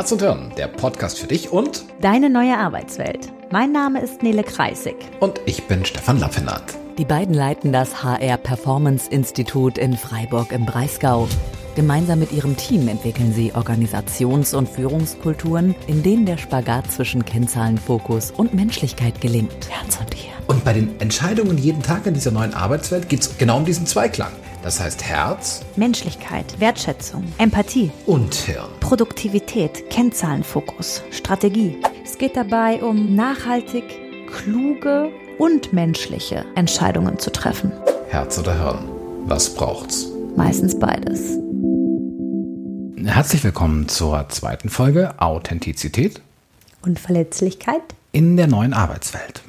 Herz und Hirn, der Podcast für dich und deine neue Arbeitswelt. Mein Name ist Nele Kreisig. Und ich bin Stefan Lappinat. Die beiden leiten das HR Performance Institut in Freiburg im Breisgau. Gemeinsam mit ihrem Team entwickeln sie Organisations- und Führungskulturen, in denen der Spagat zwischen Kennzahlenfokus und Menschlichkeit gelingt. Herz und Hirn. Und bei den Entscheidungen jeden Tag in dieser neuen Arbeitswelt geht es genau um diesen Zweiklang. Das heißt Herz, Menschlichkeit, Wertschätzung, Empathie und Hirn. Produktivität, Kennzahlenfokus, Strategie. Es geht dabei um nachhaltig, kluge und menschliche Entscheidungen zu treffen. Herz oder Hirn? Was braucht's? Meistens beides. Herzlich willkommen zur zweiten Folge Authentizität und Verletzlichkeit in der neuen Arbeitswelt.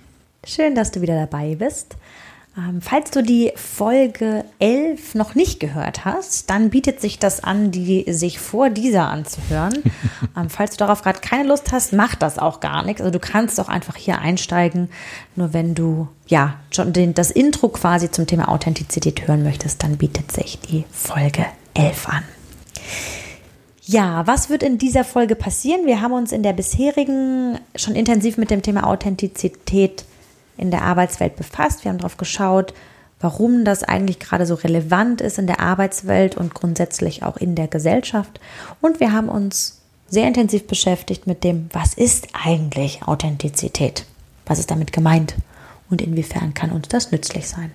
Schön, dass du wieder dabei bist. Ähm, falls du die Folge 11 noch nicht gehört hast, dann bietet sich das an, die sich vor dieser anzuhören. ähm, falls du darauf gerade keine Lust hast, mach das auch gar nichts. Also du kannst auch einfach hier einsteigen. Nur wenn du ja schon den, das Intro quasi zum Thema Authentizität hören möchtest, dann bietet sich die Folge 11 an. Ja, was wird in dieser Folge passieren? Wir haben uns in der bisherigen schon intensiv mit dem Thema Authentizität in der Arbeitswelt befasst. Wir haben darauf geschaut, warum das eigentlich gerade so relevant ist in der Arbeitswelt und grundsätzlich auch in der Gesellschaft. Und wir haben uns sehr intensiv beschäftigt mit dem, was ist eigentlich Authentizität? Was ist damit gemeint? Und inwiefern kann uns das nützlich sein?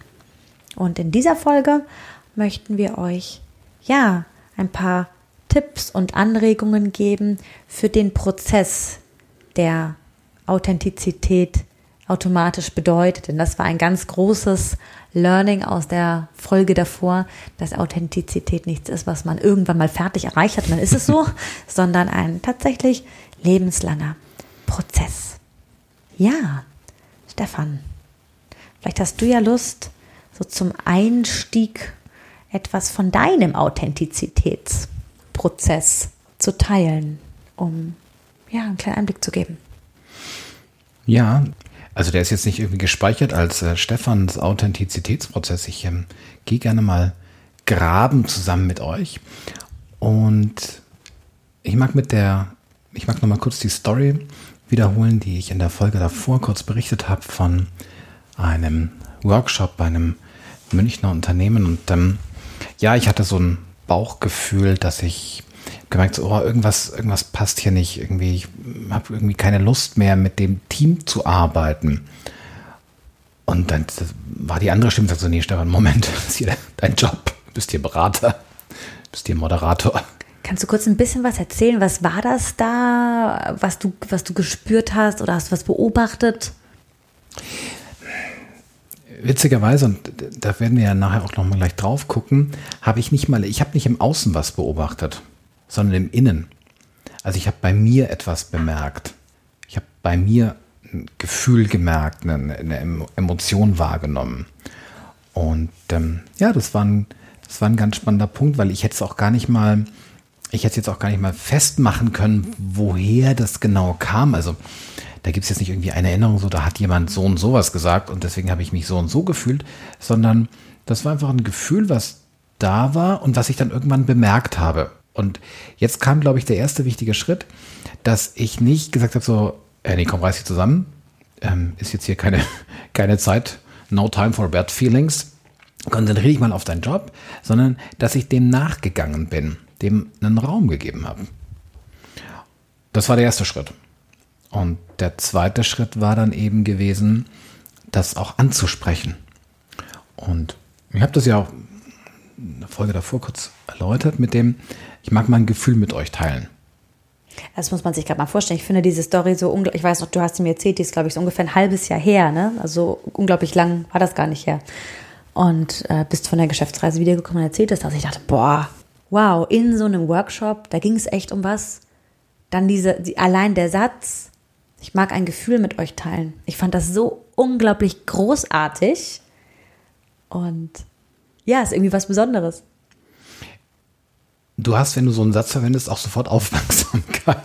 Und in dieser Folge möchten wir euch ja ein paar Tipps und Anregungen geben für den Prozess der Authentizität automatisch bedeutet. Denn das war ein ganz großes Learning aus der Folge davor, dass Authentizität nichts ist, was man irgendwann mal fertig erreicht hat, dann ist es so, sondern ein tatsächlich lebenslanger Prozess. Ja, Stefan, vielleicht hast du ja Lust, so zum Einstieg etwas von deinem Authentizitätsprozess zu teilen, um ja einen kleinen Einblick zu geben. Ja, also der ist jetzt nicht irgendwie gespeichert als äh, Stefans Authentizitätsprozess. Ich ähm, gehe gerne mal graben zusammen mit euch. Und ich mag mit der, ich mag nochmal kurz die Story wiederholen, die ich in der Folge davor kurz berichtet habe von einem Workshop bei einem Münchner Unternehmen. Und ähm, ja, ich hatte so ein Bauchgefühl, dass ich gemerkt, so, oh, irgendwas, irgendwas passt hier nicht. Irgendwie, ich habe irgendwie keine Lust mehr, mit dem Team zu arbeiten. Und dann war die andere Stimme, sagt so, nee, Stefan, Moment, das ist hier dein Job. Du bist hier Berater, du bist hier Moderator. Kannst du kurz ein bisschen was erzählen? Was war das da, was du, was du gespürt hast oder hast du was beobachtet? Witzigerweise, und da werden wir ja nachher auch nochmal gleich drauf gucken, habe ich nicht mal, ich habe nicht im Außen was beobachtet sondern im Innen. Also ich habe bei mir etwas bemerkt. Ich habe bei mir ein Gefühl gemerkt, eine, eine Emotion wahrgenommen. Und ähm, ja, das war, ein, das war ein ganz spannender Punkt, weil ich hätte es auch gar nicht mal, ich hätte jetzt auch gar nicht mal festmachen können, woher das genau kam. Also da gibt es jetzt nicht irgendwie eine Erinnerung, so da hat jemand so und sowas gesagt und deswegen habe ich mich so und so gefühlt, sondern das war einfach ein Gefühl, was da war und was ich dann irgendwann bemerkt habe. Und jetzt kam, glaube ich, der erste wichtige Schritt, dass ich nicht gesagt habe, so, äh, nee, komm, reiß dich zusammen. Ähm, ist jetzt hier keine, keine Zeit. No time for bad feelings. Konzentriere dich mal auf deinen Job, sondern dass ich dem nachgegangen bin, dem einen Raum gegeben habe. Das war der erste Schritt. Und der zweite Schritt war dann eben gewesen, das auch anzusprechen. Und ich habe das ja auch in der Folge davor kurz erläutert mit dem, ich mag mein Gefühl mit euch teilen. Das muss man sich gerade mal vorstellen. Ich finde diese Story so unglaublich, ich weiß noch, du hast sie mir erzählt, die ist, glaube ich, so ungefähr ein halbes Jahr her, ne? Also unglaublich lang war das gar nicht her. Und äh, bist von der Geschäftsreise wiedergekommen und erzählt hast, dass ich dachte, boah, wow, in so einem Workshop, da ging es echt um was. Dann diese, die, allein der Satz, ich mag ein Gefühl mit euch teilen. Ich fand das so unglaublich großartig. Und ja, ist irgendwie was Besonderes. Du hast, wenn du so einen Satz verwendest, auch sofort Aufmerksamkeit.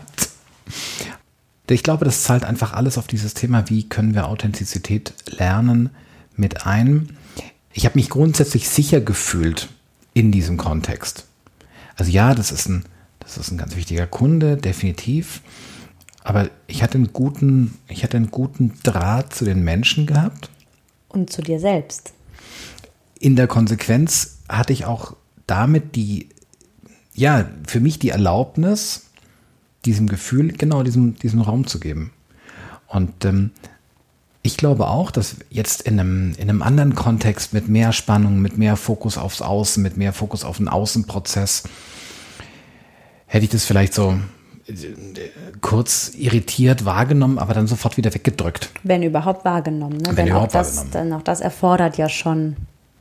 Ich glaube, das zahlt einfach alles auf dieses Thema, wie können wir Authentizität lernen, mit ein. Ich habe mich grundsätzlich sicher gefühlt in diesem Kontext. Also ja, das ist ein Das ist ein ganz wichtiger Kunde, definitiv. Aber ich hatte einen guten, ich hatte einen guten Draht zu den Menschen gehabt. Und zu dir selbst. In der Konsequenz hatte ich auch damit die, ja, für mich die Erlaubnis, diesem Gefühl, genau diesem, diesem Raum zu geben. Und ähm, ich glaube auch, dass jetzt in einem, in einem anderen Kontext mit mehr Spannung, mit mehr Fokus aufs Außen, mit mehr Fokus auf den Außenprozess, hätte ich das vielleicht so äh, kurz irritiert wahrgenommen, aber dann sofort wieder weggedrückt. Wenn überhaupt wahrgenommen. Ne? Wenn Denn überhaupt auch das, wahrgenommen. dann auch das erfordert ja schon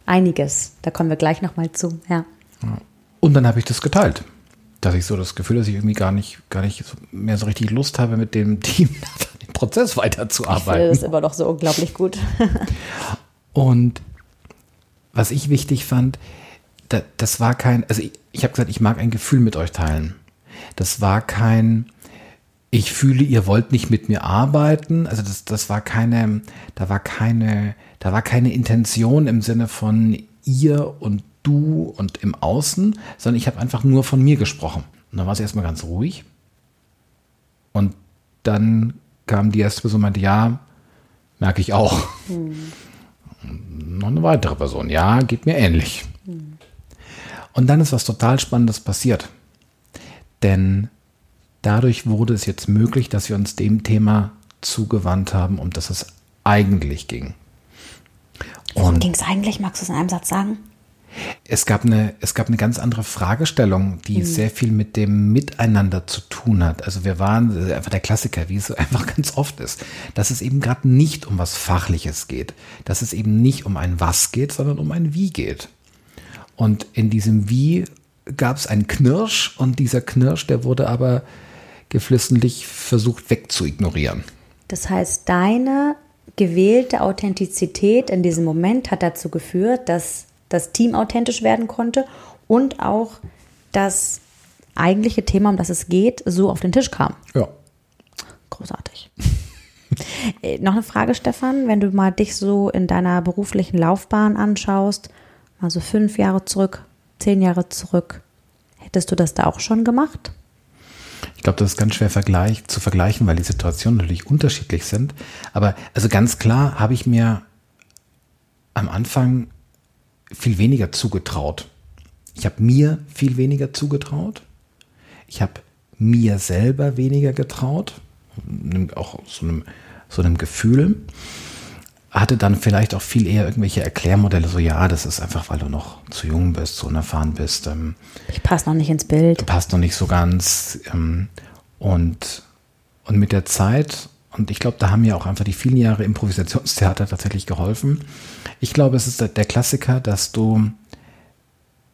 einiges. Da kommen wir gleich nochmal zu. Ja. Und dann habe ich das geteilt. Dass ich so das Gefühl, dass ich irgendwie gar nicht, gar nicht mehr so richtig Lust habe, mit dem Team den Prozess Ich finde weiterzuarbeiten. das immer noch so unglaublich gut. Und was ich wichtig fand, da, das war kein, also ich, ich habe gesagt, ich mag ein Gefühl mit euch teilen. Das war kein, ich fühle, ihr wollt nicht mit mir arbeiten. Also das, das war keine, da war keine, da war keine Intention im Sinne von ihr und du und im Außen, sondern ich habe einfach nur von mir gesprochen. Und dann war es erstmal ganz ruhig. Und dann kam die erste Person und meinte, ja, merke ich auch. Noch eine weitere Person, ja, geht mir ähnlich. Und dann ist was total Spannendes passiert. Denn dadurch wurde es jetzt möglich, dass wir uns dem Thema zugewandt haben, um das es eigentlich ging. Worum ging es eigentlich? Magst du es in einem Satz sagen? Es gab eine, es gab eine ganz andere Fragestellung, die sehr viel mit dem Miteinander zu tun hat. Also wir waren ist einfach der Klassiker, wie es so einfach ganz oft ist, dass es eben gerade nicht um was Fachliches geht, dass es eben nicht um ein Was geht, sondern um ein Wie geht. Und in diesem Wie gab es einen Knirsch und dieser Knirsch, der wurde aber geflissentlich versucht wegzuignorieren. Das heißt, deine gewählte Authentizität in diesem Moment hat dazu geführt, dass das Team authentisch werden konnte und auch das eigentliche Thema, um das es geht, so auf den Tisch kam. Ja. Großartig. Äh, Noch eine Frage, Stefan, wenn du mal dich so in deiner beruflichen Laufbahn anschaust, also fünf Jahre zurück, zehn Jahre zurück, hättest du das da auch schon gemacht? Ich glaube, das ist ganz schwer vergleich, zu vergleichen, weil die Situationen natürlich unterschiedlich sind. Aber also ganz klar habe ich mir am Anfang viel weniger zugetraut. Ich habe mir viel weniger zugetraut. Ich habe mir selber weniger getraut. Auch so einem, so einem Gefühl. Hatte dann vielleicht auch viel eher irgendwelche Erklärmodelle, so ja, das ist einfach, weil du noch zu jung bist, so unerfahren bist. Ähm, Ich passe noch nicht ins Bild. passt noch nicht so ganz. Ähm, und, und mit der Zeit, und ich glaube, da haben mir auch einfach die vielen Jahre Improvisationstheater tatsächlich geholfen. Ich glaube, es ist der- Klassiker, dass du,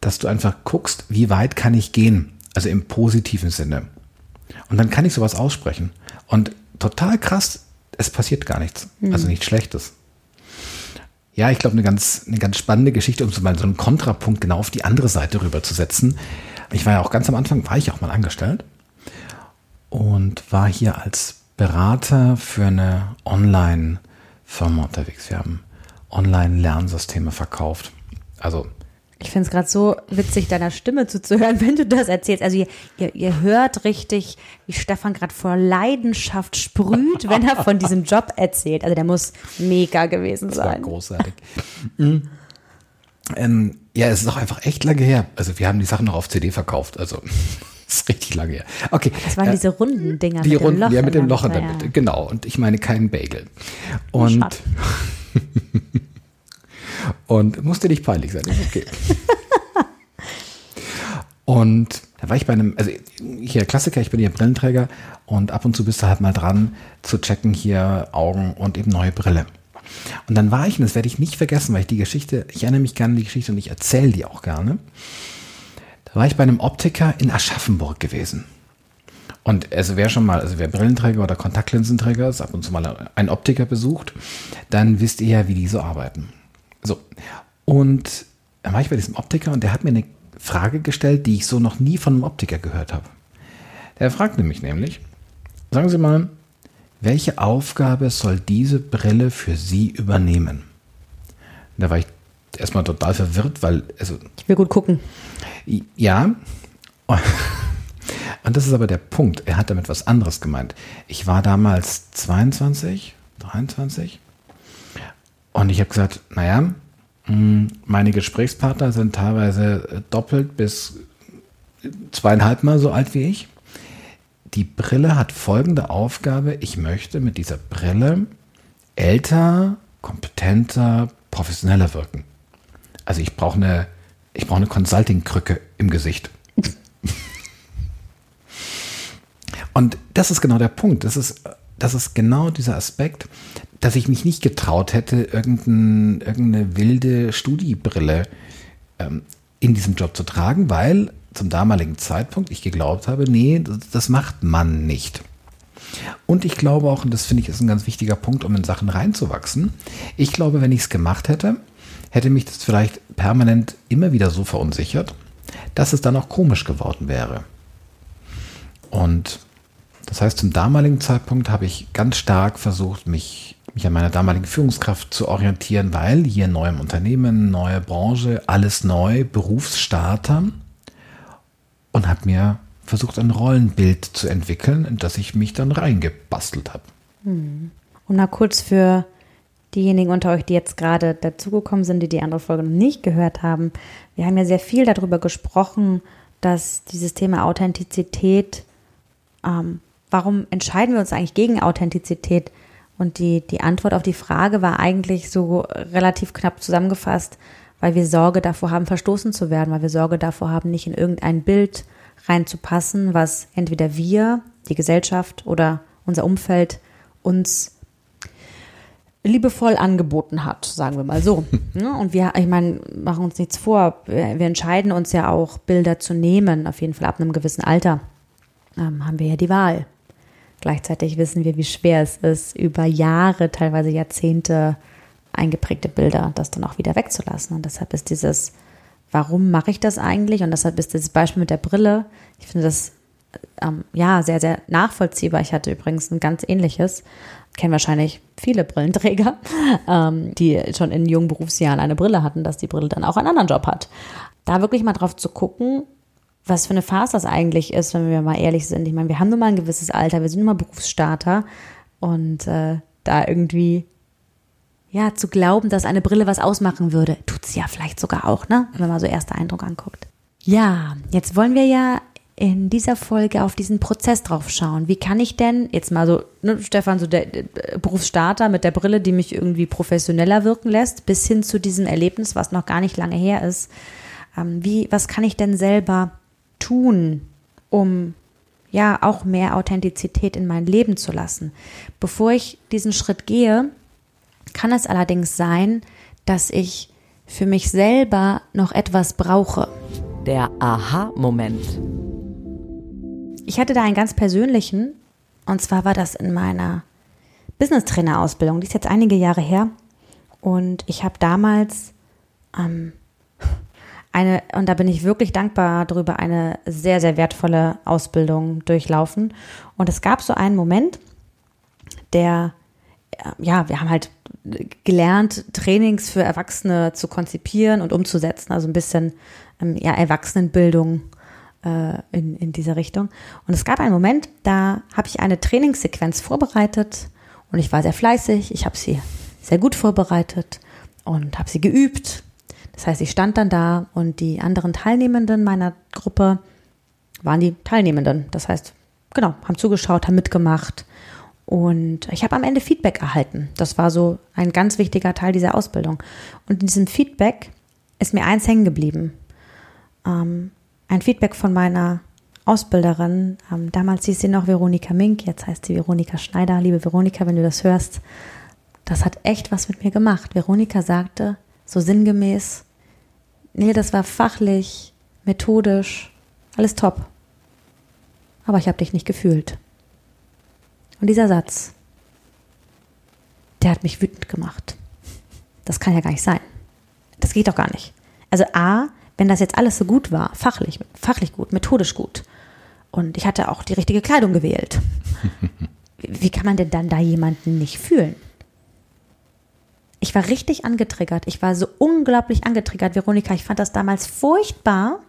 dass du einfach guckst, wie weit kann ich gehen, also im positiven Sinne. Und dann kann ich sowas aussprechen. Und total krass, es passiert gar nichts. Also nichts Schlechtes. Ja, ich glaube, eine ganz, eine ganz spannende Geschichte, um so mal so einen Kontrapunkt genau auf die andere Seite rüberzusetzen. Ich war ja auch ganz am Anfang, war ich auch mal angestellt und war hier als Berater für eine Online-Firma unterwegs. Wir haben Online-Lernsysteme verkauft. Also Ich finde es gerade so witzig, deiner Stimme zuzuhören, wenn du das erzählst. Also ihr, ihr, ihr hört richtig, wie Stefan gerade vor Leidenschaft sprüht, wenn er von diesem Job erzählt. Also der muss mega gewesen Das sein. großartig. Mhm. ähm, ja, es ist auch einfach echt lange her. Also wir haben die Sachen noch auf CD verkauft. Also das ist richtig lange her. Okay. Das waren äh, diese runden Dinger die mit Runden, dem Loch ja, mit in dem der Loch in der Mitte, ja. genau. Und ich meine keinen Bagel. Und, und musste nicht peinlich sein, ist okay. und da war ich bei einem, also hier Klassiker, ich bin hier Brillenträger und ab und zu bist du halt mal dran zu checken hier Augen und eben neue Brille. Und dann war ich, und das werde ich nicht vergessen, weil ich die Geschichte, ich erinnere mich gerne an die Geschichte und ich erzähle die auch gerne. War ich bei einem Optiker in Aschaffenburg gewesen. Und also wer schon mal, also wer Brillenträger oder Kontaktlinsenträger ist, ab und zu mal einen Optiker besucht, dann wisst ihr ja, wie die so arbeiten. So. Und dann war ich bei diesem Optiker und der hat mir eine Frage gestellt, die ich so noch nie von einem Optiker gehört habe. Der fragte mich nämlich, sagen Sie mal, welche Aufgabe soll diese Brille für Sie übernehmen? Da war ich erstmal total verwirrt, weil, also Ich will gut gucken. Ja. Und das ist aber der Punkt. Er hat damit was anderes gemeint. Ich war damals 22, 23 und ich habe gesagt, naja, hm, meine Gesprächspartner sind teilweise doppelt bis zweieinhalb Mal so alt wie ich. Die Brille hat folgende Aufgabe. Ich möchte mit dieser Brille älter, kompetenter, professioneller wirken. Also ich brauche eine, ich brauche eine Consulting-Krücke im Gesicht. Und das ist genau der Punkt. Das ist, das ist genau dieser Aspekt, dass ich mich nicht getraut hätte, irgendein, irgendeine wilde Studiebrille ähm, in diesem Job zu tragen, weil zum damaligen Zeitpunkt ich geglaubt habe, nee, das, das macht man nicht. Und ich glaube auch, und das finde ich ist ein ganz wichtiger Punkt, um in Sachen reinzuwachsen, ich glaube, wenn ich es gemacht hätte, hätte mich das vielleicht permanent immer wieder so verunsichert, dass es dann auch komisch geworden wäre. Und das heißt, zum damaligen Zeitpunkt habe ich ganz stark versucht, mich, mich an meiner damaligen Führungskraft zu orientieren, weil hier neu im Unternehmen, neue Branche, alles neu, Berufsstarter und habe mir versucht, ein Rollenbild zu entwickeln, in das ich mich dann reingebastelt habe. Hm. Und mal kurz für diejenigen unter euch, die jetzt gerade dazugekommen sind, die die andere Folge noch nicht gehört haben. Wir haben ja sehr viel darüber gesprochen, dass dieses Thema Authentizität, ähm, warum entscheiden wir uns eigentlich gegen Authentizität? Und die, die Antwort auf die Frage war eigentlich so relativ knapp zusammengefasst, weil wir Sorge davor haben, verstoßen zu werden, weil wir Sorge davor haben, nicht in irgendein Bild reinzupassen, was entweder wir, die Gesellschaft oder unser Umfeld uns liebevoll angeboten hat, sagen wir mal so. Und wir, ich meine, machen uns nichts vor. Wir entscheiden uns ja auch, Bilder zu nehmen. Auf jeden Fall ab einem gewissen Alter ähm, haben wir ja die Wahl. Gleichzeitig wissen wir, wie schwer es ist, über Jahre, teilweise Jahrzehnte eingeprägte Bilder, das dann auch wieder wegzulassen. Und deshalb ist dieses, warum mache ich das eigentlich? Und deshalb ist dieses Beispiel mit der Brille, ich finde das ähm, ja sehr, sehr nachvollziehbar. Ich hatte übrigens ein ganz ähnliches, kennen wahrscheinlich viele Brillenträger, ähm, die schon in jungen Berufsjahren eine Brille hatten, dass die Brille dann auch einen anderen Job hat. Da wirklich mal drauf zu gucken, was für eine Phase das eigentlich ist, wenn wir mal ehrlich sind. Ich meine, wir haben nun mal ein gewisses Alter, wir sind nun mal Berufsstarter und äh, da irgendwie ja, zu glauben, dass eine Brille was ausmachen würde. Tut sie ja vielleicht sogar auch, ne? Wenn man so erster Eindruck anguckt. Ja, jetzt wollen wir ja in dieser Folge auf diesen Prozess drauf schauen. Wie kann ich denn, jetzt mal so, ne, Stefan, so der, der Berufsstarter mit der Brille, die mich irgendwie professioneller wirken lässt, bis hin zu diesem Erlebnis, was noch gar nicht lange her ist. Ähm, wie, was kann ich denn selber tun, um ja auch mehr Authentizität in mein Leben zu lassen? Bevor ich diesen Schritt gehe, kann es allerdings sein, dass ich für mich selber noch etwas brauche. Der Aha-Moment. Ich hatte da einen ganz persönlichen, und zwar war das in meiner Business-Trainer-Ausbildung. Die ist jetzt einige Jahre her. Und ich habe damals ähm, eine, und da bin ich wirklich dankbar darüber, eine sehr, sehr wertvolle Ausbildung durchlaufen. Und es gab so einen Moment, der, ja, wir haben halt gelernt, Trainings für Erwachsene zu konzipieren und umzusetzen, also ein bisschen ähm, ja, Erwachsenenbildung äh, in, in dieser Richtung. Und es gab einen Moment, da habe ich eine Trainingssequenz vorbereitet und ich war sehr fleißig, ich habe sie sehr gut vorbereitet und habe sie geübt. Das heißt, ich stand dann da und die anderen Teilnehmenden meiner Gruppe waren die Teilnehmenden. Das heißt, genau, haben zugeschaut, haben mitgemacht und ich habe am Ende Feedback erhalten. Das war so ein ganz wichtiger Teil dieser Ausbildung. Und in diesem Feedback ist mir eins hängen geblieben. Ähm, ein Feedback von meiner Ausbilderin. Ähm, damals hieß sie noch Veronika Mink, jetzt heißt sie Veronika Schneider. Liebe Veronika, wenn du das hörst, das hat echt was mit mir gemacht. Veronika sagte so sinngemäß, nee, das war fachlich, methodisch, alles top. Aber ich habe dich nicht gefühlt. Und dieser Satz, der hat mich wütend gemacht. Das kann ja gar nicht sein. Das geht doch gar nicht. Also A, wenn das jetzt alles so gut war, fachlich, fachlich gut, methodisch gut, und ich hatte auch die richtige Kleidung gewählt, wie kann man denn dann da jemanden nicht fühlen? Ich war richtig angetriggert. Ich war so unglaublich angetriggert, Veronika. Ich fand das damals furchtbar,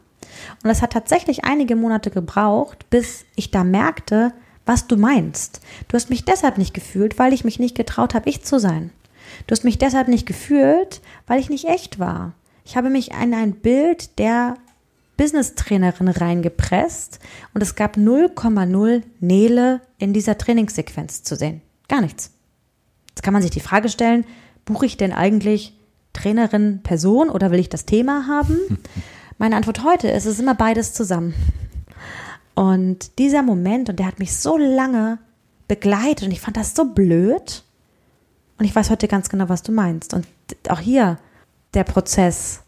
Und es hat tatsächlich einige Monate gebraucht, bis ich da merkte, was du meinst. Du hast mich deshalb nicht gefühlt, weil ich mich nicht getraut habe, ich zu sein. Du hast mich deshalb nicht gefühlt, weil ich nicht echt war. Ich habe mich in ein Bild der Business-Trainerin reingepresst und es gab 0,0 Nele in dieser Trainingssequenz zu sehen. Gar nichts. Jetzt kann man sich die Frage stellen, buche ich denn eigentlich Trainerin Person oder will ich das Thema haben? Meine Antwort heute ist, es ist immer beides zusammen. Und dieser Moment, und der hat mich so lange begleitet und ich fand das so blöd. Und ich weiß heute ganz genau, was du meinst. Und auch hier der Prozess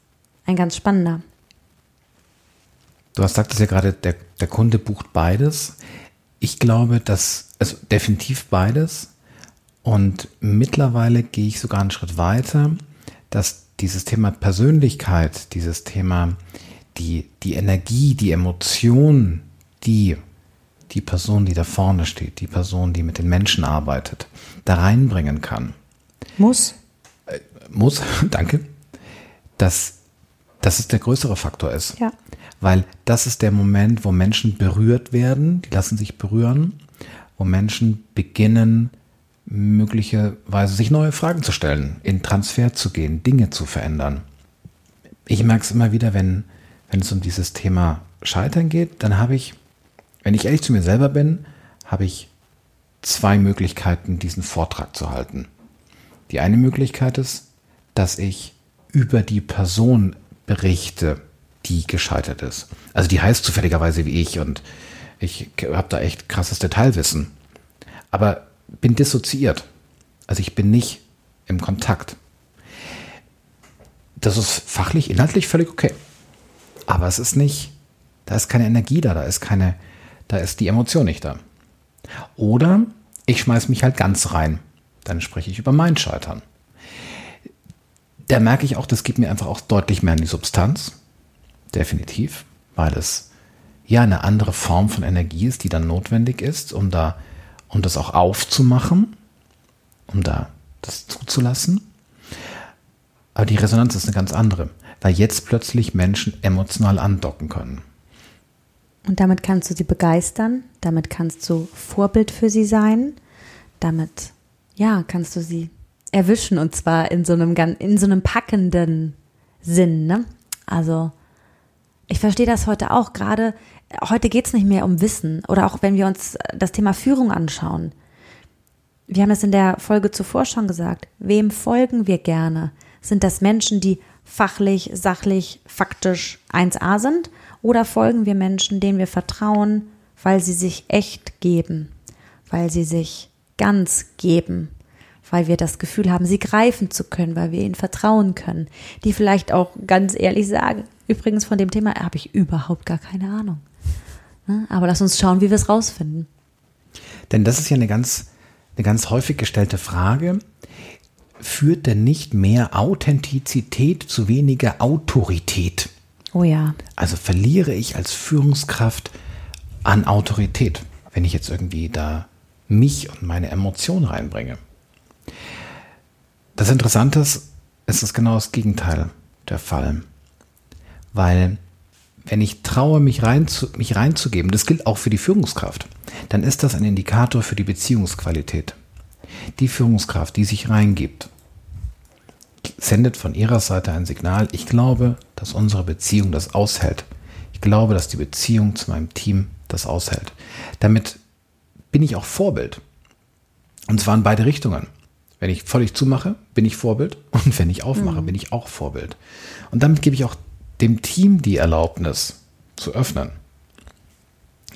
ein ganz spannender. Du hast sagtest ja gerade, der, der Kunde bucht beides. Ich glaube, dass, also definitiv beides. Und mittlerweile gehe ich sogar einen Schritt weiter, dass dieses Thema Persönlichkeit, dieses Thema die, die Energie, die Emotion, die die Person, die da vorne steht, die Person, die mit den Menschen arbeitet, da reinbringen kann. Muss. Äh, muss, danke. Dass, dass es der größere Faktor ist. Ja. Weil das ist der Moment, wo Menschen berührt werden, die lassen sich berühren, wo Menschen beginnen, möglicherweise sich neue Fragen zu stellen, in Transfer zu gehen, Dinge zu verändern. Ich merke es immer wieder, wenn, wenn es um dieses Thema Scheitern geht, dann habe ich, wenn ich ehrlich zu mir selber bin, habe ich zwei Möglichkeiten, diesen Vortrag zu halten. Die eine Möglichkeit ist, dass ich über die Person berichte, die gescheitert ist. Also die heißt zufälligerweise wie ich und ich habe da echt krasses Detailwissen. Aber bin dissoziiert. Also ich bin nicht im Kontakt. Das ist fachlich, inhaltlich völlig okay. Aber es ist nicht, da ist keine Energie da, da ist keine, da ist die Emotion nicht da. Oder ich schmeiß mich halt ganz rein. Dann spreche ich über mein Scheitern. Da merke ich auch, das gibt mir einfach auch deutlich mehr in die Substanz. Definitiv. Weil es ja eine andere Form von Energie ist, die dann notwendig ist, um da um das auch aufzumachen, um da das zuzulassen. Aber die Resonanz ist eine ganz andere, weil jetzt plötzlich Menschen emotional andocken können. Und damit kannst du sie begeistern, damit kannst du Vorbild für sie sein, damit, ja, kannst du sie erwischen und zwar in so einem, in so einem packenden Sinn, ne? Also, ich verstehe das heute auch, gerade heute geht es nicht mehr um Wissen oder auch wenn wir uns das Thema Führung anschauen. Wir haben es in der Folge zuvor schon gesagt. Wem folgen wir gerne? Sind das Menschen, die fachlich, sachlich, faktisch 1a sind? Oder folgen wir Menschen, denen wir vertrauen, weil sie sich echt geben, weil sie sich ganz geben, weil wir das Gefühl haben, sie greifen zu können, weil wir ihnen vertrauen können, die vielleicht auch ganz ehrlich sagen, übrigens von dem Thema habe ich überhaupt gar keine Ahnung. Ne? Aber lass uns schauen, wie wir es rausfinden. Denn das ist ja eine ganz, eine ganz häufig gestellte Frage. Führt denn nicht mehr Authentizität zu weniger Autorität? Oh ja. Also verliere ich als Führungskraft an Autorität, wenn ich jetzt irgendwie da mich und meine Emotionen reinbringe. Das Interessante ist, es ist genau das Gegenteil der Fall. Weil wenn ich traue, mich, rein zu, mich reinzugeben, das gilt auch für die Führungskraft, dann ist das ein Indikator für die Beziehungsqualität. Die Führungskraft, die sich reingibt, sendet von ihrer Seite ein Signal, ich glaube, dass unsere Beziehung das aushält. Ich glaube, dass die Beziehung zu meinem Team das aushält. Damit bin ich auch Vorbild. Und zwar in beide Richtungen. Wenn ich völlig zumache, bin ich Vorbild. Und wenn ich aufmache, mhm. bin ich auch Vorbild. Und damit gebe ich auch dem Team die Erlaubnis zu öffnen,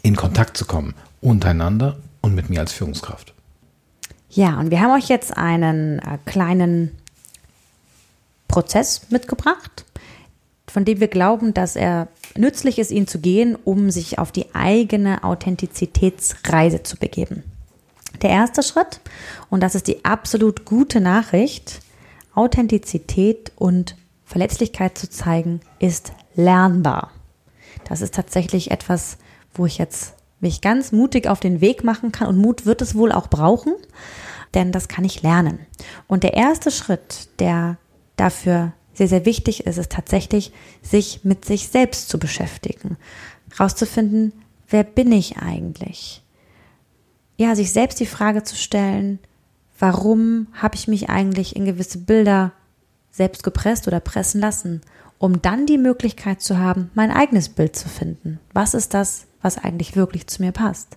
in Kontakt zu kommen, untereinander und mit mir als Führungskraft. Ja, und wir haben euch jetzt einen äh, kleinen Prozess mitgebracht, von dem wir glauben, dass er nützlich ist, ihn zu gehen, um sich auf die eigene Authentizitätsreise zu begeben. Der erste Schritt, und das ist die absolut gute Nachricht, Authentizität und Verletzlichkeit zu zeigen, ist lernbar. Das ist tatsächlich etwas, wo ich jetzt mich ganz mutig auf den Weg machen kann und Mut wird es wohl auch brauchen, denn das kann ich lernen. Und der erste Schritt, der dafür sehr, sehr wichtig ist, ist tatsächlich, sich mit sich selbst zu beschäftigen. Rauszufinden, wer bin ich eigentlich? Ja, sich selbst die Frage zu stellen, warum habe ich mich eigentlich in gewisse Bilder selbst gepresst oder pressen lassen, um dann die Möglichkeit zu haben, mein eigenes Bild zu finden. Was ist das, was eigentlich wirklich zu mir passt?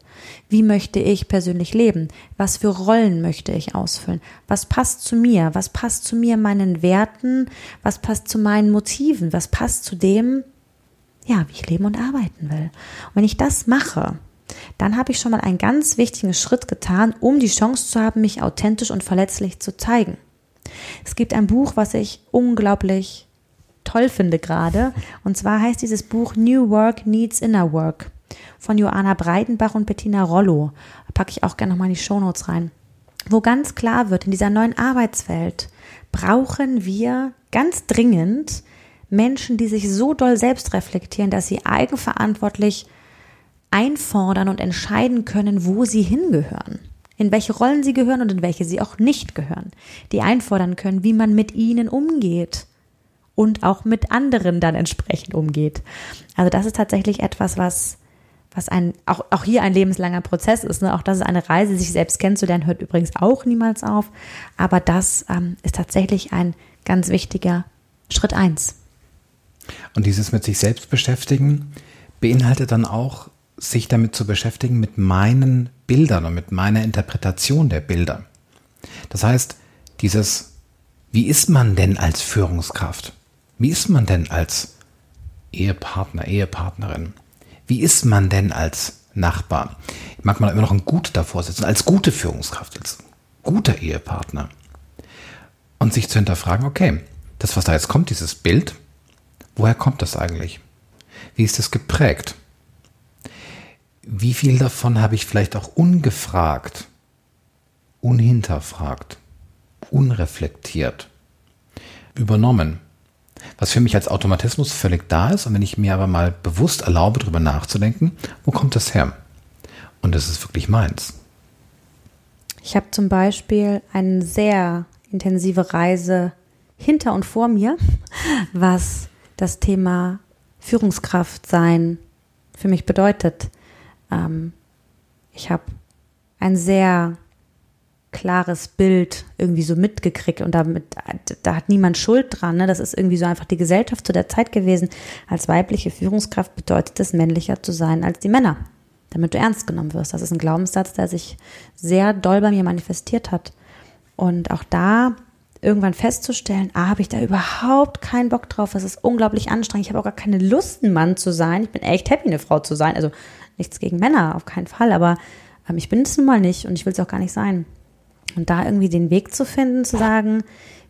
Wie möchte ich persönlich leben? Was für Rollen möchte ich ausfüllen? Was passt zu mir? Was passt zu mir, meinen Werten? Was passt zu meinen Motiven? Was passt zu dem, ja, wie ich leben und arbeiten will? Und wenn ich das mache, dann habe ich schon mal einen ganz wichtigen Schritt getan, um die Chance zu haben, mich authentisch und verletzlich zu zeigen. Es gibt ein Buch, was ich unglaublich toll finde gerade. Und zwar heißt dieses Buch New Work Needs Inner Work von Joanna Breidenbach und Bettina Rollo. Da packe ich auch gerne nochmal in die Shownotes rein. Wo ganz klar wird, in dieser neuen Arbeitswelt brauchen wir ganz dringend Menschen, die sich so doll selbst reflektieren, dass sie eigenverantwortlich einfordern und entscheiden können, wo sie hingehören, in welche Rollen sie gehören und in welche sie auch nicht gehören, die einfordern können, wie man mit ihnen umgeht und auch mit anderen dann entsprechend umgeht. Also das ist tatsächlich etwas, was was ein, auch, auch hier ein lebenslanger Prozess ist. Ne? Auch das ist eine Reise, sich selbst kennenzulernen, hört übrigens auch niemals auf. Aber das ähm, ist tatsächlich ein ganz wichtiger Schritt eins. Und dieses mit sich selbst beschäftigen beinhaltet dann auch sich damit zu beschäftigen mit meinen Bildern und mit meiner Interpretation der Bilder. Das heißt, dieses, wie ist man denn als Führungskraft? Wie ist man denn als Ehepartner, Ehepartnerin? Wie ist man denn als Nachbar? Ich mag mal immer noch ein Gut davor setzen, als gute Führungskraft, als guter Ehepartner. Und sich zu hinterfragen, okay, das, was da jetzt kommt, dieses Bild, woher kommt das eigentlich? Wie ist das geprägt? Wie viel davon habe ich vielleicht auch ungefragt, unhinterfragt, unreflektiert übernommen? Was für mich als Automatismus völlig da ist und wenn ich mir aber mal bewusst erlaube, darüber nachzudenken, wo kommt das her? Und es ist wirklich meins. Ich habe zum Beispiel eine sehr intensive Reise hinter und vor mir, was das Thema Führungskraft sein für mich bedeutet. Ähm, ich habe ein sehr klares Bild irgendwie so mitgekriegt und damit, da hat niemand Schuld dran. Ne? Das ist irgendwie so einfach die Gesellschaft zu der Zeit gewesen. Als weibliche Führungskraft bedeutet es, männlicher zu sein als die Männer, damit du ernst genommen wirst. Das ist ein Glaubenssatz, der sich sehr doll bei mir manifestiert hat. Und auch da irgendwann festzustellen, ah, habe ich da überhaupt keinen Bock drauf. Das ist unglaublich anstrengend. Ich habe auch gar keine Lust, ein Mann zu sein. Ich bin echt happy, eine Frau zu sein. Also nichts gegen Männer, auf keinen Fall, aber ähm, ich bin es nun mal nicht und ich will es auch gar nicht sein. Und da irgendwie den Weg zu finden, zu sagen,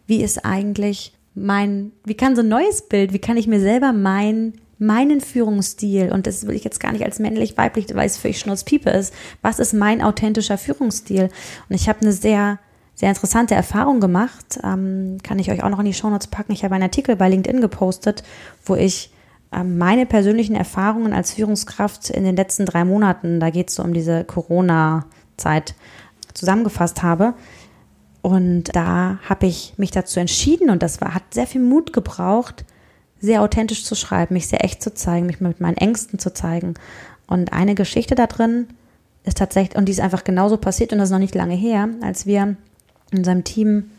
wie ist eigentlich mein, wie kann so ein neues Bild, wie kann ich mir selber mein, meinen Führungsstil, und das will ich jetzt gar nicht als männlich, weiblich, weil es völlig Schnurzpiepe ist, was ist mein authentischer Führungsstil? Und ich habe eine sehr, sehr interessante Erfahrung gemacht, ähm, kann ich euch auch noch in die Shownotes packen. Ich habe einen Artikel bei LinkedIn gepostet, wo ich meine persönlichen Erfahrungen als Führungskraft in den letzten drei Monaten, da geht es so um diese Corona-Zeit, zusammengefasst habe. Und da habe ich mich dazu entschieden und das war, hat sehr viel Mut gebraucht, sehr authentisch zu schreiben, mich sehr echt zu zeigen, mich mit meinen Ängsten zu zeigen. Und eine Geschichte da drin ist tatsächlich, und die ist einfach genauso passiert und das ist noch nicht lange her, als wir in unserem Team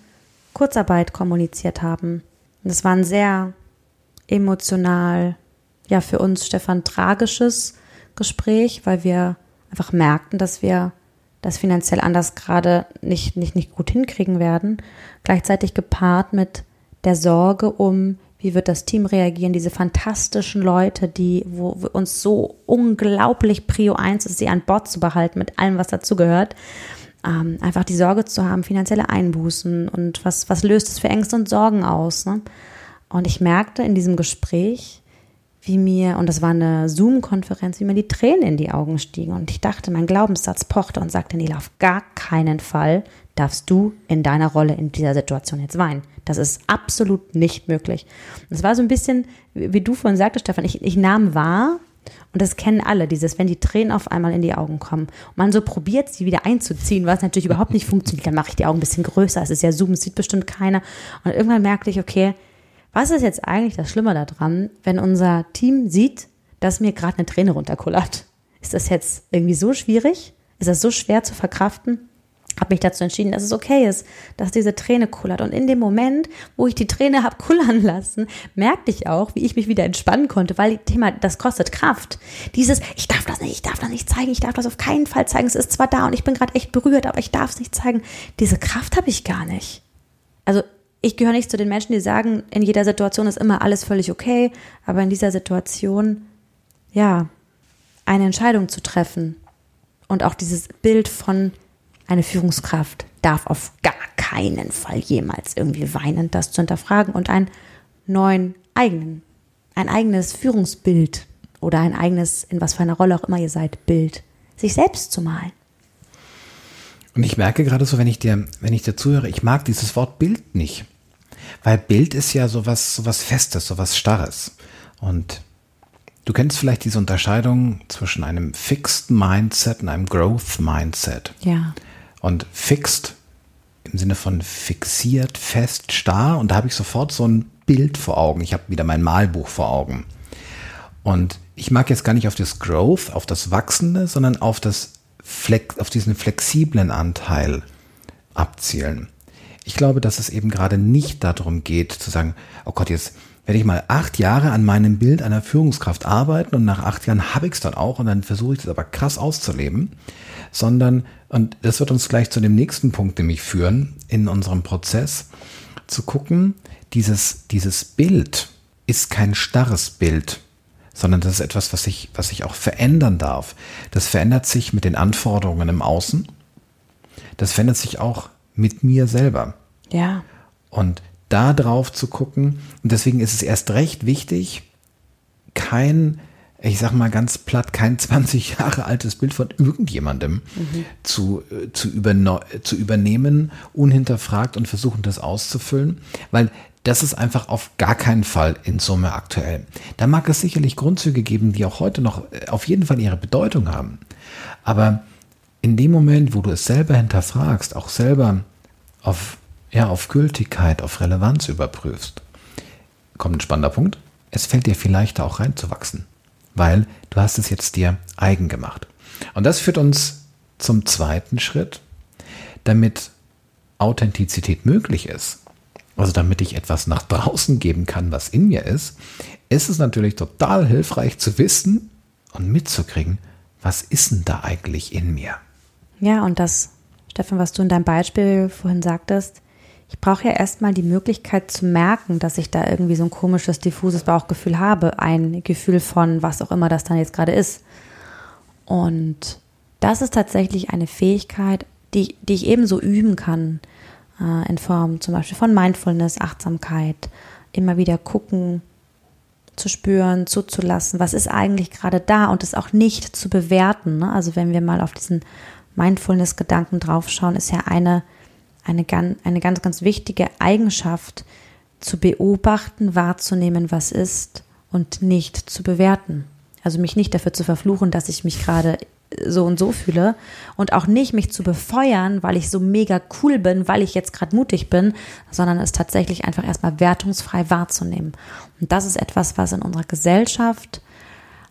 Kurzarbeit kommuniziert haben. Und es war ein sehr emotional, ja, für uns, Stefan, tragisches Gespräch, weil wir einfach merkten, dass wir das finanziell anders gerade nicht, nicht, nicht gut hinkriegen werden. Gleichzeitig gepaart mit der Sorge um, wie wird das Team reagieren, diese fantastischen Leute, die, wo uns so unglaublich Prio 1 ist, sie an Bord zu behalten mit allem, was dazugehört. Ähm, einfach die Sorge zu haben, finanzielle Einbußen und was, was löst es für Ängste und Sorgen aus. Ne? Und ich merkte in diesem Gespräch, wie mir, und das war eine Zoom-Konferenz, wie mir die Tränen in die Augen stiegen. Und ich dachte, mein Glaubenssatz pochte und sagte, Nila, auf gar keinen Fall darfst du in deiner Rolle in dieser Situation jetzt weinen. Das ist absolut nicht möglich. Und es war so ein bisschen, wie du vorhin sagtest, Stefan, ich, ich nahm wahr, und das kennen alle, dieses, wenn die Tränen auf einmal in die Augen kommen. Und man so probiert, sie wieder einzuziehen, was natürlich überhaupt nicht funktioniert. Dann mache ich die Augen ein bisschen größer. Es ist ja Zoom, es sieht bestimmt keiner. Und irgendwann merkte ich, okay, Was ist jetzt eigentlich das Schlimme daran, wenn unser Team sieht, dass mir gerade eine Träne runterkullert? Ist das jetzt irgendwie so schwierig? Ist das so schwer zu verkraften? habe mich dazu entschieden, dass es okay ist, dass diese Träne kullert. Und in dem Moment, wo ich die Träne habe kullern lassen, merkte ich auch, wie ich mich wieder entspannen konnte, weil Thema, das kostet Kraft. Dieses, ich darf das nicht, ich darf das nicht zeigen, ich darf das auf keinen Fall zeigen. Es ist zwar da und ich bin gerade echt berührt, aber ich darf es nicht zeigen. Diese Kraft habe ich gar nicht. Also ich gehöre nicht zu den Menschen, die sagen, in jeder Situation ist immer alles völlig okay, aber in dieser Situation, ja, eine Entscheidung zu treffen und auch dieses Bild von eine Führungskraft darf auf gar keinen Fall jemals irgendwie weinend das zu hinterfragen und einen neuen eigenen, ein eigenes Führungsbild oder ein eigenes, in was für einer Rolle auch immer ihr seid, Bild, sich selbst zu malen. Und ich merke gerade so, wenn ich dir, wenn ich dir zuhöre, ich mag dieses Wort Bild nicht. Weil Bild ist ja sowas, sowas Festes, sowas Starres. Und du kennst vielleicht diese Unterscheidung zwischen einem Fixed Mindset und einem Growth Mindset. Ja. Und fixed im Sinne von fixiert, fest, starr. Und da habe ich sofort so ein Bild vor Augen. Ich habe wieder mein Malbuch vor Augen. Und ich mag jetzt gar nicht auf das Growth, auf das Wachsende, sondern auf das Flex, auf diesen flexiblen Anteil abzielen. Ich glaube, dass es eben gerade nicht darum geht, zu sagen, oh Gott, jetzt werde ich mal acht Jahre an meinem Bild einer Führungskraft arbeiten und nach acht Jahren habe ich es dann auch und dann versuche ich das aber krass auszuleben, sondern, und das wird uns gleich zu dem nächsten Punkt nämlich führen in unserem Prozess, zu gucken, dieses, dieses Bild ist kein starres Bild, sondern das ist etwas, was sich, was sich auch verändern darf. Das verändert sich mit den Anforderungen im Außen. Das verändert sich auch mit mir selber. Ja. Und da drauf zu gucken, und deswegen ist es erst recht wichtig, kein ich sag mal ganz platt, kein 20 Jahre altes Bild von irgendjemandem mhm. zu, äh, zu, überne zu übernehmen, unhinterfragt und versuchen, das auszufüllen, weil das ist einfach auf gar keinen Fall in Summe aktuell. Da mag es sicherlich Grundzüge geben, die auch heute noch äh, auf jeden Fall ihre Bedeutung haben. Aber in dem Moment, wo du es selber hinterfragst, auch selber auf, ja, auf Gültigkeit, auf Relevanz überprüfst, kommt ein spannender Punkt. Es fällt dir viel leichter auch reinzuwachsen weil du hast es jetzt dir eigen gemacht. Und das führt uns zum zweiten Schritt, damit Authentizität möglich ist, also damit ich etwas nach draußen geben kann, was in mir ist, ist es natürlich total hilfreich zu wissen und mitzukriegen, was ist denn da eigentlich in mir? Ja, und das, Stefan, was du in deinem Beispiel vorhin sagtest, ich brauche ja erstmal die Möglichkeit zu merken, dass ich da irgendwie so ein komisches, diffuses Bauchgefühl habe. Ein Gefühl von was auch immer das dann jetzt gerade ist. Und das ist tatsächlich eine Fähigkeit, die, die ich ebenso üben kann, äh, in Form zum Beispiel von Mindfulness, Achtsamkeit, immer wieder gucken, zu spüren, zuzulassen, was ist eigentlich gerade da und es auch nicht zu bewerten. Ne? Also wenn wir mal auf diesen Mindfulness-Gedanken draufschauen, ist ja eine eine, eine ganz, ganz wichtige Eigenschaft, zu beobachten, wahrzunehmen, was ist und nicht zu bewerten. Also mich nicht dafür zu verfluchen, dass ich mich gerade so und so fühle und auch nicht mich zu befeuern, weil ich so mega cool bin, weil ich jetzt gerade mutig bin, sondern es tatsächlich einfach erstmal wertungsfrei wahrzunehmen. Und das ist etwas, was in unserer Gesellschaft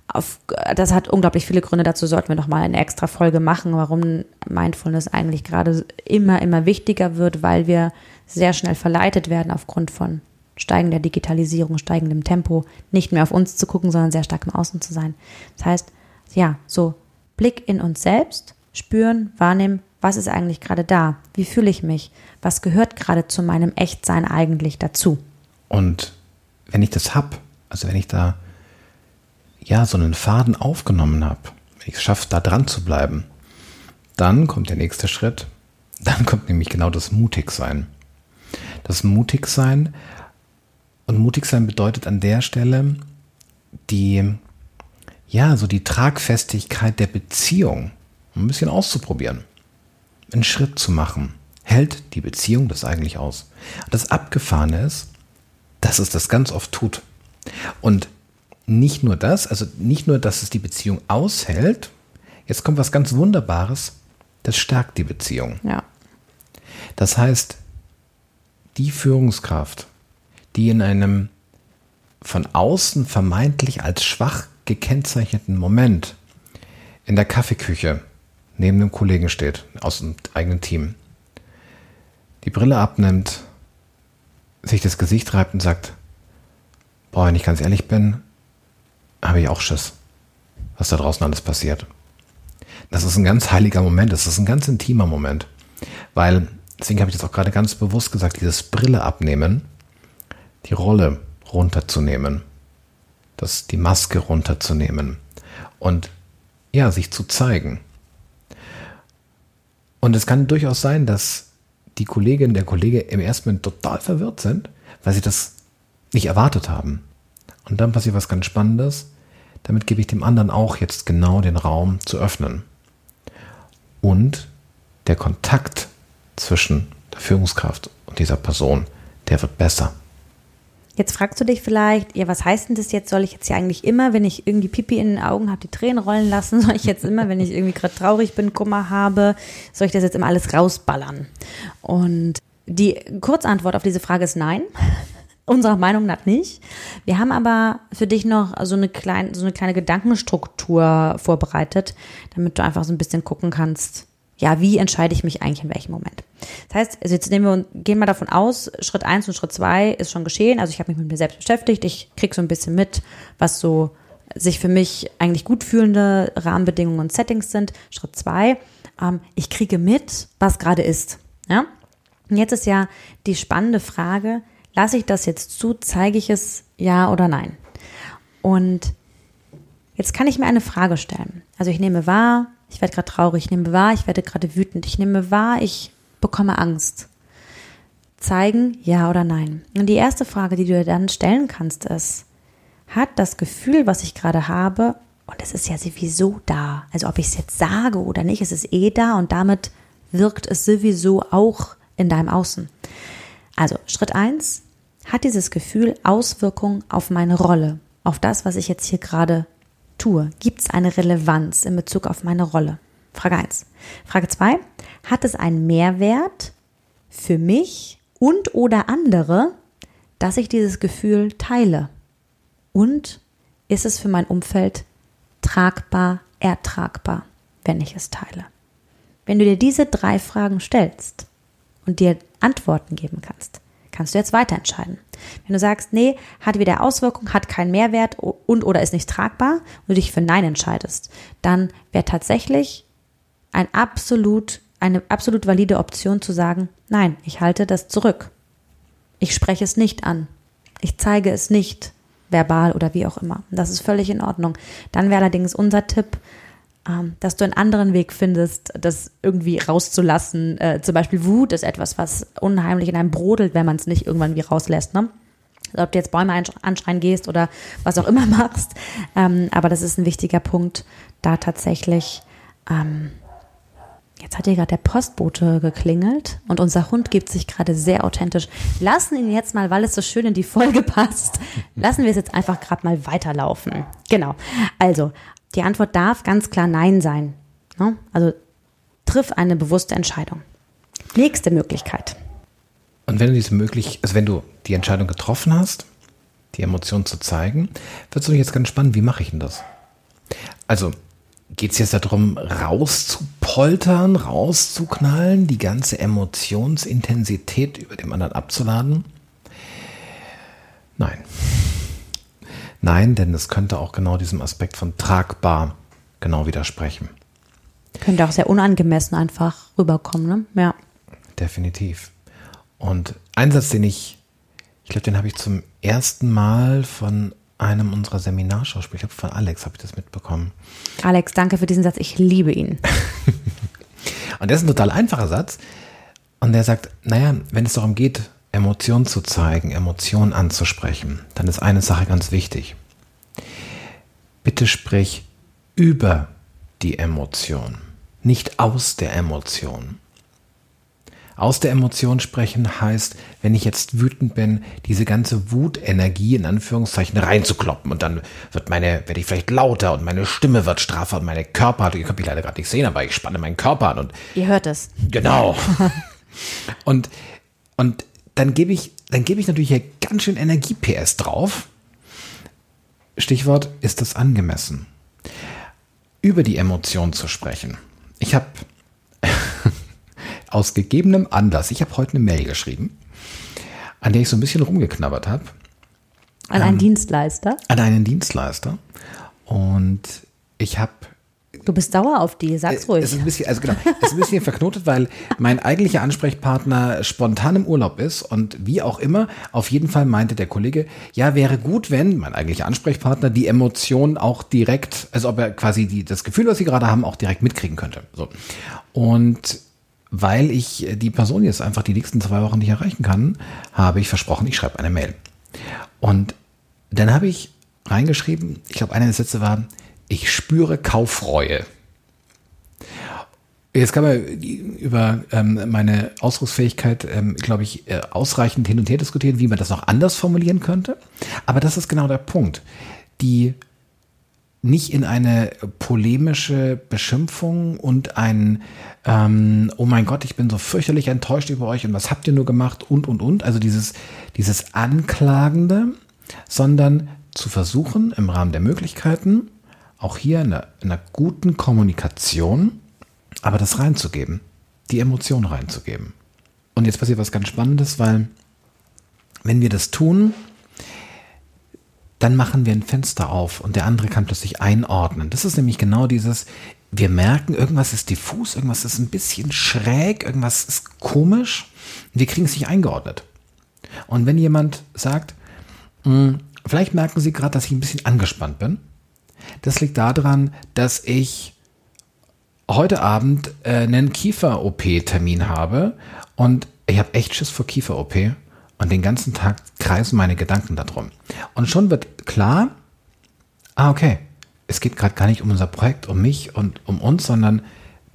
auf, das hat unglaublich viele Gründe. Dazu sollten wir noch mal eine extra Folge machen, warum Mindfulness eigentlich gerade immer, immer wichtiger wird, weil wir sehr schnell verleitet werden aufgrund von steigender Digitalisierung, steigendem Tempo, nicht mehr auf uns zu gucken, sondern sehr stark im Außen zu sein. Das heißt, ja, so Blick in uns selbst, spüren, wahrnehmen, was ist eigentlich gerade da? Wie fühle ich mich? Was gehört gerade zu meinem Echtsein eigentlich dazu? Und wenn ich das hab, also wenn ich da ja, so einen Faden aufgenommen habe, wenn ich es schaffe, da dran zu bleiben, dann kommt der nächste Schritt. Dann kommt nämlich genau das Mutigsein. Das Mutigsein und Mutigsein bedeutet an der Stelle die, ja, so die Tragfestigkeit der Beziehung ein bisschen auszuprobieren, einen Schritt zu machen. Hält die Beziehung das eigentlich aus? Das Abgefahrene ist, dass es das ganz oft tut. Und nicht nur das, also nicht nur, dass es die Beziehung aushält, jetzt kommt was ganz Wunderbares, das stärkt die Beziehung. Ja. Das heißt, die Führungskraft, die in einem von außen vermeintlich als schwach gekennzeichneten Moment in der Kaffeeküche neben dem Kollegen steht, aus dem eigenen Team, die Brille abnimmt, sich das Gesicht reibt und sagt, boah, wenn ich ganz ehrlich bin, habe ich auch Schiss, was da draußen alles passiert. Das ist ein ganz heiliger Moment, das ist ein ganz intimer Moment, weil, deswegen habe ich das auch gerade ganz bewusst gesagt, dieses Brille abnehmen, die Rolle runterzunehmen, das, die Maske runterzunehmen und ja, sich zu zeigen. Und es kann durchaus sein, dass die Kollegin, der Kollege im ersten Moment total verwirrt sind, weil sie das nicht erwartet haben. Und dann passiert was ganz Spannendes. Damit gebe ich dem anderen auch jetzt genau den Raum zu öffnen. Und der Kontakt zwischen der Führungskraft und dieser Person, der wird besser. Jetzt fragst du dich vielleicht, ja, was heißt denn das jetzt? Soll ich jetzt hier eigentlich immer, wenn ich irgendwie Pipi in den Augen habe, die Tränen rollen lassen? Soll ich jetzt immer, wenn ich irgendwie gerade traurig bin, Kummer habe, soll ich das jetzt immer alles rausballern? Und die Kurzantwort auf diese Frage ist nein. Unserer Meinung nach nicht. Wir haben aber für dich noch so eine, kleine, so eine kleine Gedankenstruktur vorbereitet, damit du einfach so ein bisschen gucken kannst, ja, wie entscheide ich mich eigentlich in welchem Moment? Das heißt, also jetzt nehmen wir und gehen mal davon aus, Schritt eins und Schritt zwei ist schon geschehen. Also ich habe mich mit mir selbst beschäftigt. Ich kriege so ein bisschen mit, was so sich für mich eigentlich gut fühlende Rahmenbedingungen und Settings sind. Schritt zwei, ähm, ich kriege mit, was gerade ist. Ja? Und jetzt ist ja die spannende Frage, lasse ich das jetzt zu, zeige ich es ja oder nein? Und jetzt kann ich mir eine Frage stellen. Also ich nehme wahr, ich werde gerade traurig, ich nehme wahr, ich werde gerade wütend, ich nehme wahr, ich bekomme Angst. Zeigen, ja oder nein. Und die erste Frage, die du dir dann stellen kannst, ist, hat das Gefühl, was ich gerade habe, und es ist ja sowieso da, also ob ich es jetzt sage oder nicht, es ist eh da und damit wirkt es sowieso auch in deinem Außen. Also Schritt eins hat dieses Gefühl Auswirkungen auf meine Rolle, auf das, was ich jetzt hier gerade tue? Gibt es eine Relevanz in Bezug auf meine Rolle? Frage 1. Frage 2. Hat es einen Mehrwert für mich und oder andere, dass ich dieses Gefühl teile? Und ist es für mein Umfeld tragbar, ertragbar, wenn ich es teile? Wenn du dir diese drei Fragen stellst und dir Antworten geben kannst, kannst du jetzt weiterentscheiden. Wenn du sagst, nee, hat weder Auswirkung, hat keinen Mehrwert und oder ist nicht tragbar und du dich für Nein entscheidest, dann wäre tatsächlich ein absolut, eine absolut valide Option zu sagen, nein, ich halte das zurück. Ich spreche es nicht an. Ich zeige es nicht verbal oder wie auch immer. Das ist völlig in Ordnung. Dann wäre allerdings unser Tipp, ähm, dass du einen anderen Weg findest, das irgendwie rauszulassen. Äh, zum Beispiel Wut ist etwas, was unheimlich in einem brodelt, wenn man es nicht irgendwann wie rauslässt. Ne? Also ob du jetzt Bäume anschreien gehst oder was auch immer machst. Ähm, aber das ist ein wichtiger Punkt, da tatsächlich. Jetzt hat hier gerade der Postbote geklingelt und unser Hund gibt sich gerade sehr authentisch. Lassen ihn jetzt mal, weil es so schön in die Folge passt, lassen wir es jetzt einfach gerade mal weiterlaufen. Genau. Also, die Antwort darf ganz klar Nein sein. Ne? Also triff eine bewusste Entscheidung. Nächste Möglichkeit. Und wenn du diese möglich, also wenn du die Entscheidung getroffen hast, die Emotion zu zeigen, wird es jetzt ganz spannend, wie mache ich denn das? Also geht es jetzt darum, rauszupoltern, rauszuknallen, die ganze Emotionsintensität über dem anderen abzuladen? Nein. Nein, denn es könnte auch genau diesem Aspekt von tragbar genau widersprechen. Könnte auch sehr unangemessen einfach rüberkommen, ne? Ja. Definitiv. Und ein Satz, den ich, ich glaube, den habe ich zum ersten Mal von einem unserer Seminarschauspieler, ich glaube von Alex habe ich das mitbekommen. Alex, danke für diesen Satz, ich liebe ihn. und der ist ein total einfacher Satz. Und der sagt, naja, wenn es darum geht, Emotionen zu zeigen, Emotionen anzusprechen, dann ist eine Sache ganz wichtig. Bitte sprich über die Emotion, nicht aus der Emotion. Aus der Emotion sprechen heißt, wenn ich jetzt wütend bin, diese ganze Wutenergie in Anführungszeichen reinzukloppen und dann wird meine, werde ich vielleicht lauter und meine Stimme wird straffer und meine Körper, ihr könnt mich leider gerade nicht sehen, aber ich spanne meinen Körper an und. Ihr hört es. Genau. und, und dann gebe ich, dann gebe ich natürlich hier ganz schön Energie-PS drauf. Stichwort, ist das angemessen? Über die Emotion zu sprechen. Ich habe aus gegebenem Anlass, ich habe heute eine Mail geschrieben, an der ich so ein bisschen rumgeknabbert habe. An einen ähm, Dienstleister? An einen Dienstleister. Und ich habe Du bist sauer auf die, sag's äh, ruhig. Es ist ein bisschen, also genau, es ist ein bisschen verknotet, weil mein eigentlicher Ansprechpartner spontan im Urlaub ist und wie auch immer, auf jeden Fall meinte der Kollege, ja, wäre gut, wenn mein eigentlicher Ansprechpartner die Emotionen auch direkt, also ob er quasi die, das Gefühl, was sie gerade haben, auch direkt mitkriegen könnte. So. Und weil ich die Person jetzt einfach die nächsten zwei Wochen nicht erreichen kann, habe ich versprochen, ich schreibe eine Mail. Und dann habe ich reingeschrieben, ich glaube, einer der Sätze war, ich spüre Kaufreue. Jetzt kann man über ähm, meine Ausdrucksfähigkeit, ähm, glaube ich, äh, ausreichend hin und her diskutieren, wie man das noch anders formulieren könnte. Aber das ist genau der Punkt. Die nicht in eine polemische Beschimpfung und ein, ähm, oh mein Gott, ich bin so fürchterlich enttäuscht über euch und was habt ihr nur gemacht und, und, und. Also dieses, dieses Anklagende, sondern zu versuchen, im Rahmen der Möglichkeiten, auch hier in einer, in einer guten Kommunikation, aber das reinzugeben, die Emotion reinzugeben. Und jetzt passiert was ganz Spannendes, weil wenn wir das tun, dann machen wir ein Fenster auf und der andere kann plötzlich einordnen. Das ist nämlich genau dieses, wir merken, irgendwas ist diffus, irgendwas ist ein bisschen schräg, irgendwas ist komisch. Wir kriegen es nicht eingeordnet. Und wenn jemand sagt, hm, vielleicht merken Sie gerade, dass ich ein bisschen angespannt bin, das liegt daran, dass ich heute Abend äh, einen Kiefer-OP-Termin habe und ich habe echt Schiss vor Kiefer-OP und den ganzen Tag kreisen meine Gedanken darum. Und schon wird klar, ah, okay, es geht gerade gar nicht um unser Projekt, um mich und um uns, sondern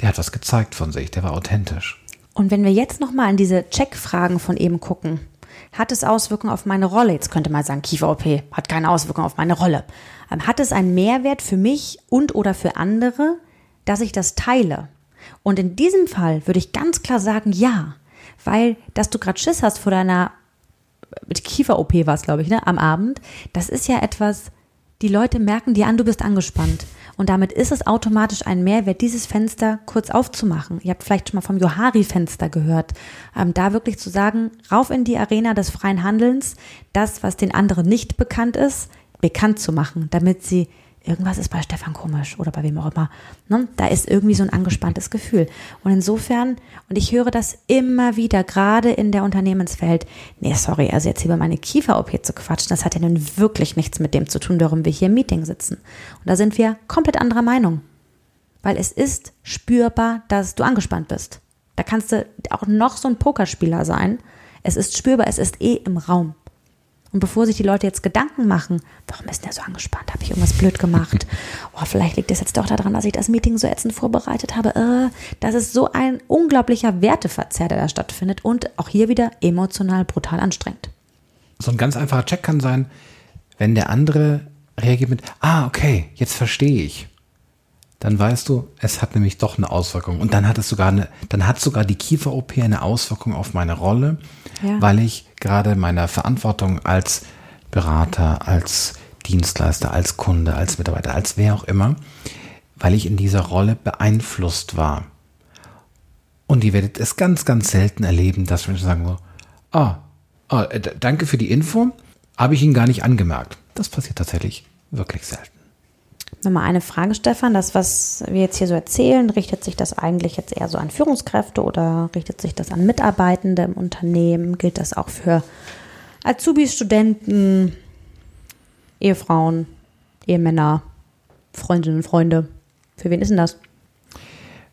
der hat was gezeigt von sich, der war authentisch. Und wenn wir jetzt nochmal an diese Checkfragen von eben gucken, hat es Auswirkungen auf meine Rolle? Jetzt könnte man sagen, Kiefer-OP hat keine Auswirkungen auf meine Rolle. Ähm, hat es einen Mehrwert für mich und oder für andere, dass ich das teile? Und in diesem Fall würde ich ganz klar sagen, ja, weil, dass du gerade Schiss hast vor deiner Kiefer-OP war es, glaube ich, ne, am Abend, das ist ja etwas, die Leute merken dir an, du bist angespannt. Und damit ist es automatisch ein Mehrwert, dieses Fenster kurz aufzumachen. Ihr habt vielleicht schon mal vom Johari-Fenster gehört. Ähm, da wirklich zu sagen, rauf in die Arena des freien Handelns, das, was den anderen nicht bekannt ist, bekannt zu machen, damit sie irgendwas ist bei Stefan komisch oder bei wem auch immer. Ne? Da ist irgendwie so ein angespanntes Gefühl. Und insofern, und ich höre das immer wieder, gerade in der Unternehmenswelt, nee, sorry, also jetzt über meine Kiefer-OP zu quatschen, das hat ja nun wirklich nichts mit dem zu tun, warum wir hier im Meeting sitzen. Und da sind wir komplett anderer Meinung. Weil es ist spürbar, dass du angespannt bist. Da kannst du auch noch so ein Pokerspieler sein. Es ist spürbar, es ist eh im Raum. Und bevor sich die Leute jetzt Gedanken machen, warum ist der so angespannt? Habe ich irgendwas blöd gemacht? Oh, vielleicht liegt es jetzt doch daran, dass ich das Meeting so ätzend vorbereitet habe. Äh, das ist so ein unglaublicher Werteverzehr, der da stattfindet und auch hier wieder emotional brutal anstrengend. So ein ganz einfacher Check kann sein, wenn der andere reagiert mit, ah, okay, jetzt verstehe ich dann weißt du, es hat nämlich doch eine Auswirkung. Und dann hat es sogar eine, dann hat sogar die Kiefer-OP eine Auswirkung auf meine Rolle, ja. weil ich gerade meiner Verantwortung als Berater, als Dienstleister, als Kunde, als Mitarbeiter, als wer auch immer, weil ich in dieser Rolle beeinflusst war. Und ihr werdet es ganz, ganz selten erleben, dass Menschen sagen so, ah, oh, oh, danke für die Info, habe ich Ihnen gar nicht angemerkt. Das passiert tatsächlich wirklich selten. Nochmal eine Frage, Stefan. Das, was wir jetzt hier so erzählen, richtet sich das eigentlich jetzt eher so an Führungskräfte oder richtet sich das an Mitarbeitende im Unternehmen? Gilt das auch für Azubis, Studenten, Ehefrauen, Ehemänner, Freundinnen und Freunde? Für wen ist denn das?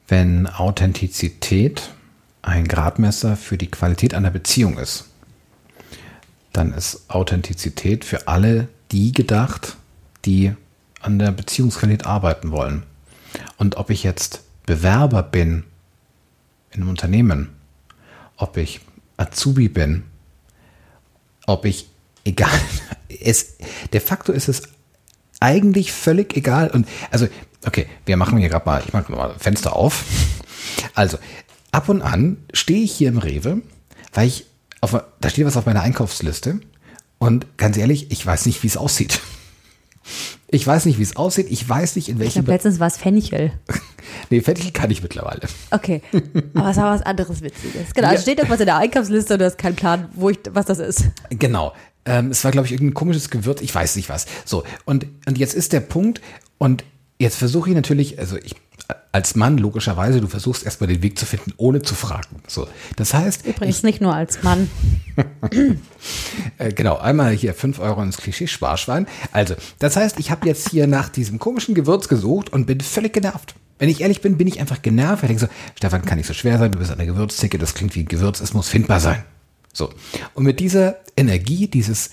Wenn Authentizität ein Gradmesser für die Qualität einer Beziehung ist, dann ist Authentizität für alle die gedacht, die an der Beziehungsqualität arbeiten wollen. Und ob ich jetzt Bewerber bin in einem Unternehmen, ob ich Azubi bin, ob ich, egal, es, de facto ist es eigentlich völlig egal. Und also, okay, wir machen hier gerade mal, ich mache mal Fenster auf. Also, ab und an stehe ich hier im Rewe, weil ich auf, da steht was auf meiner Einkaufsliste. Und ganz ehrlich, ich weiß nicht, wie es aussieht. Ich weiß nicht, wie es aussieht. Ich weiß nicht, in Ich welchem. glaube, letztens war es Fenchel. nee, Fenchel kann ich mittlerweile. Okay, aber es war was anderes Witziges. Genau, Ja. es steht irgendwas in der Einkaufsliste und du hast keinen Plan, wo ich, was das ist. Genau. Ähm, es war, glaube ich, irgendein komisches Gewürz. Ich weiß nicht was. So. Und, und jetzt ist der Punkt. Und jetzt versuche ich natürlich, also ich, als Mann, logischerweise, du versuchst erstmal den Weg zu finden, ohne zu fragen. So. Das heißt, Übrigens nicht nur als Mann. Äh, genau, einmal hier 5 Euro ins Klischee Sparschwein. Also, das heißt, ich habe jetzt hier nach diesem komischen Gewürz gesucht und bin völlig genervt. Wenn ich ehrlich bin, bin ich einfach genervt. Ich denke so, Stefan, kann nicht so schwer sein, du bist an der Gewürztheke, das klingt wie ein Gewürz, es muss findbar sein. So. Und mit dieser Energie, dieses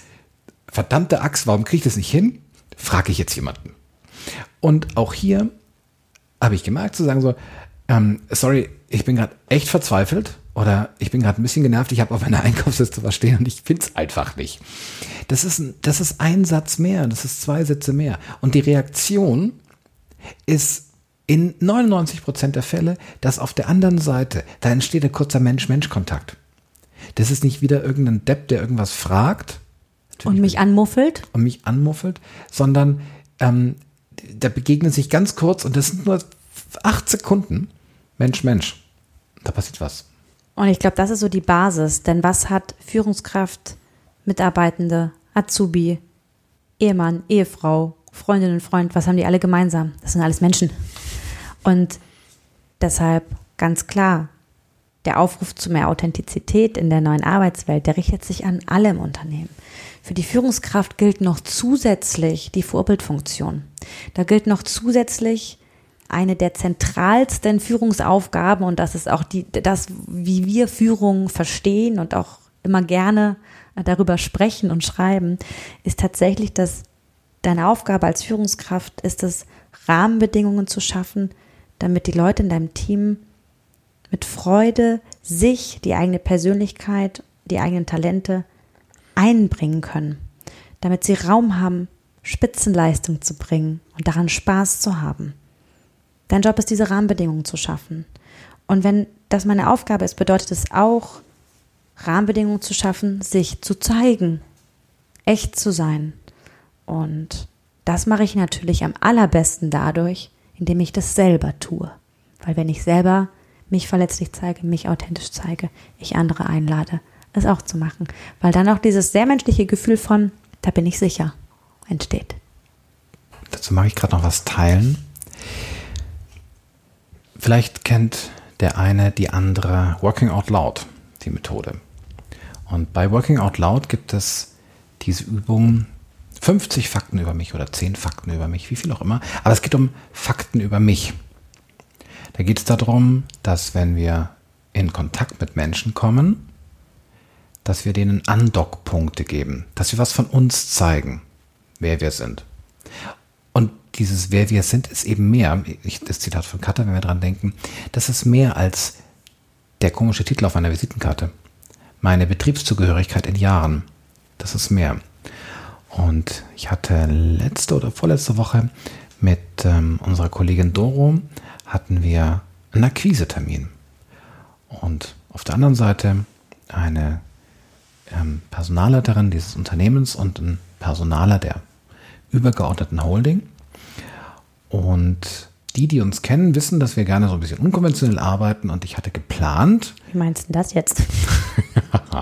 verdammte Axt, warum kriege ich das nicht hin, frage ich jetzt jemanden. Und auch hier habe ich gemerkt zu sagen so, ähm, sorry, ich bin gerade echt verzweifelt oder ich bin gerade ein bisschen genervt, ich habe auf meiner Einkaufsliste was stehen und ich finde es einfach nicht. Das ist, ein- das ist ein Satz mehr, das ist zwei Sätze mehr. Und die Reaktion ist in 99 Prozent der Fälle, dass auf der anderen Seite, da entsteht ein kurzer Mensch-Mensch-Kontakt. Das ist nicht wieder irgendein Depp, der irgendwas fragt Und mich anmuffelt. und mich anmuffelt, sondern ähm, da begegnen sich ganz kurz und das sind nur acht Sekunden. Mensch, Mensch. Da passiert was. Und ich glaube, das ist so die Basis. Denn was hat Führungskraft, Mitarbeitende, Azubi, Ehemann, Ehefrau, Freundin und Freund, was haben die alle gemeinsam? Das sind alles Menschen. Und deshalb ganz klar, der Aufruf zu mehr Authentizität in der neuen Arbeitswelt, der richtet sich an alle im Unternehmen. Für die Führungskraft gilt noch zusätzlich die Vorbildfunktion. Da gilt noch zusätzlich eine der zentralsten Führungsaufgaben und das ist auch die, das, wie wir Führung verstehen und auch immer gerne darüber sprechen und schreiben, ist tatsächlich, dass deine Aufgabe als Führungskraft ist es, Rahmenbedingungen zu schaffen, damit die Leute in deinem Team mit Freude sich, die eigene Persönlichkeit, die eigenen Talente einbringen können, damit sie Raum haben, Spitzenleistung zu bringen und daran Spaß zu haben. Dein Job ist, diese Rahmenbedingungen zu schaffen. Und wenn das meine Aufgabe ist, bedeutet es auch, Rahmenbedingungen zu schaffen, sich zu zeigen, echt zu sein. Und das mache ich natürlich am allerbesten dadurch, indem ich das selber tue. Weil wenn ich selber mich verletzlich zeige, mich authentisch zeige, ich andere einlade, es auch zu machen. Weil dann auch dieses sehr menschliche Gefühl von, da bin ich sicher, entsteht. Dazu mag ich gerade noch was teilen. Vielleicht kennt der eine die andere Working Out Loud, die Methode. Und bei Working Out Loud gibt es diese Übung 50 Fakten über mich oder 10 Fakten über mich, wie viel auch immer. Aber es geht um Fakten über mich. Da geht es darum, dass wenn wir in Kontakt mit Menschen kommen, dass wir denen Andockpunkte geben, dass wir was von uns zeigen, wer wir sind. Und dieses Wer wir sind ist eben mehr, ich, das Zitat von Cutter, wenn wir dran denken, das ist mehr als der komische Titel auf einer Visitenkarte. Meine Betriebszugehörigkeit in Jahren. Das ist mehr. Und ich hatte letzte oder vorletzte Woche mit ähm, unserer Kollegin Doro hatten wir einen Akquisetermin. Und auf der anderen Seite eine ähm, Personalleiterin dieses Unternehmens und ein Personaler der übergeordneten Holding. Und die, die uns kennen, wissen, dass wir gerne so ein bisschen unkonventionell arbeiten. Und ich hatte geplant, Wie meinst du das jetzt?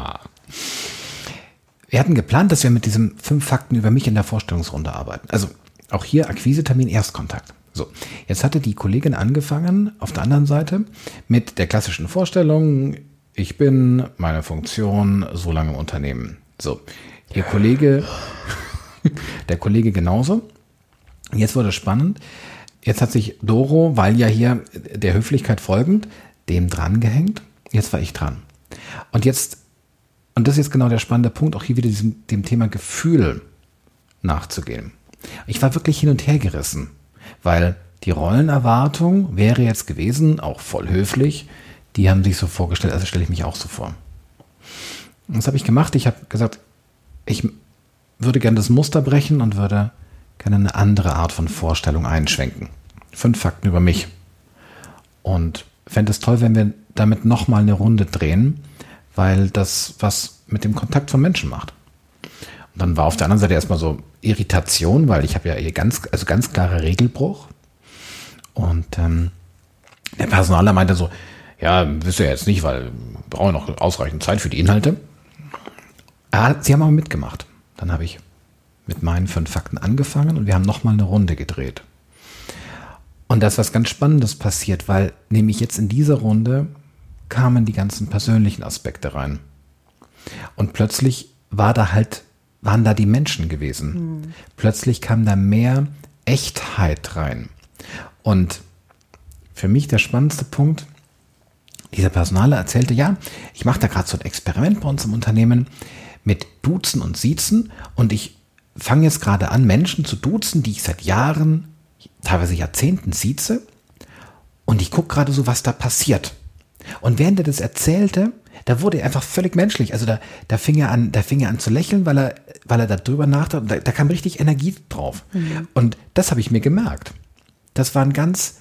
wir hatten geplant, dass wir mit diesen fünf Fakten über mich in der Vorstellungsrunde arbeiten. Also auch hier Akquisetermin, Erstkontakt. So, jetzt hatte die Kollegin angefangen, auf der anderen Seite, mit der klassischen Vorstellung, ich bin meine Funktion so lange im Unternehmen. So, ihr Kollege, der Kollege genauso. Jetzt wurde es spannend. Jetzt hat sich Doro, weil ja hier der Höflichkeit folgend, dem dran gehängt. Jetzt war ich dran. Und jetzt, und das ist jetzt genau der spannende Punkt, auch hier wieder diesem, dem Thema Gefühl nachzugehen. Ich war wirklich hin und her gerissen, weil die Rollenerwartung wäre jetzt gewesen, auch voll höflich, die haben sich so vorgestellt, also stelle ich mich auch so vor. Und das habe ich gemacht. Ich habe gesagt, ich würde gerne das Muster brechen und würde gerne eine andere Art von Vorstellung einschwenken. Fünf Fakten über mich. Und fände es toll, wenn wir damit nochmal eine Runde drehen, weil das was mit dem Kontakt von Menschen macht. Dann war auf der anderen Seite erstmal so Irritation, weil ich habe ja hier ganz, also ganz klarer Regelbruch. Und ähm, der Personaler meinte so, ja, wisst ihr jetzt nicht, weil wir brauchen noch ausreichend Zeit für die Inhalte. Ah, sie haben aber mitgemacht. Dann habe ich mit meinen fünf Fakten angefangen und wir haben nochmal eine Runde gedreht. Und da ist was ganz Spannendes passiert, weil nämlich jetzt in dieser Runde kamen die ganzen persönlichen Aspekte rein. Und plötzlich war da halt, waren da die Menschen gewesen. Mhm. Plötzlich kam da mehr Echtheit rein. Und für mich der spannendste Punkt, dieser Personaler erzählte, ja, ich mache da gerade so ein Experiment bei uns im Unternehmen mit Duzen und Siezen und ich fange jetzt gerade an, Menschen zu duzen, die ich seit Jahren, teilweise Jahrzehnten sieze und ich gucke gerade so, was da passiert. Und während er das erzählte, da wurde er einfach völlig menschlich. Also da, da fing er an, da fing er an zu lächeln, weil er, weil er darüber nachdachte. Da, da kam richtig Energie drauf. Mhm. Und das habe ich mir gemerkt. Das war ein ganz,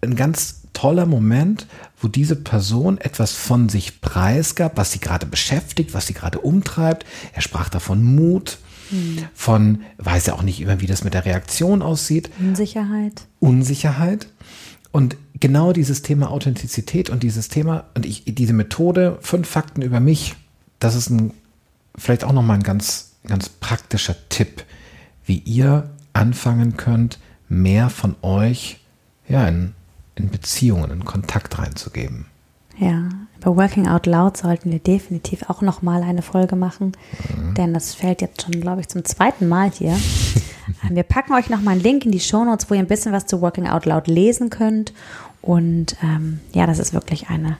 ein ganz toller Moment, wo diese Person etwas von sich preisgab, was sie gerade beschäftigt, was sie gerade umtreibt. Er sprach davon Mut, hm. von, weiß ja auch nicht immer, wie das mit der Reaktion aussieht. Unsicherheit. Unsicherheit. Und genau dieses Thema Authentizität und dieses Thema und ich, diese Methode, fünf Fakten über mich, das ist ein, vielleicht auch nochmal ein ganz, ganz praktischer Tipp, wie ihr anfangen könnt, mehr von euch ja, in in Beziehungen, in Kontakt reinzugeben. Ja, über Working Out Loud sollten wir definitiv auch nochmal eine Folge machen, mhm. denn das fällt jetzt schon, glaube ich, zum zweiten Mal hier. Ähm, wir packen euch nochmal einen Link in die Show Notes, wo ihr ein bisschen was zu Working Out Loud lesen könnt. Und ähm, ja, das ist wirklich eine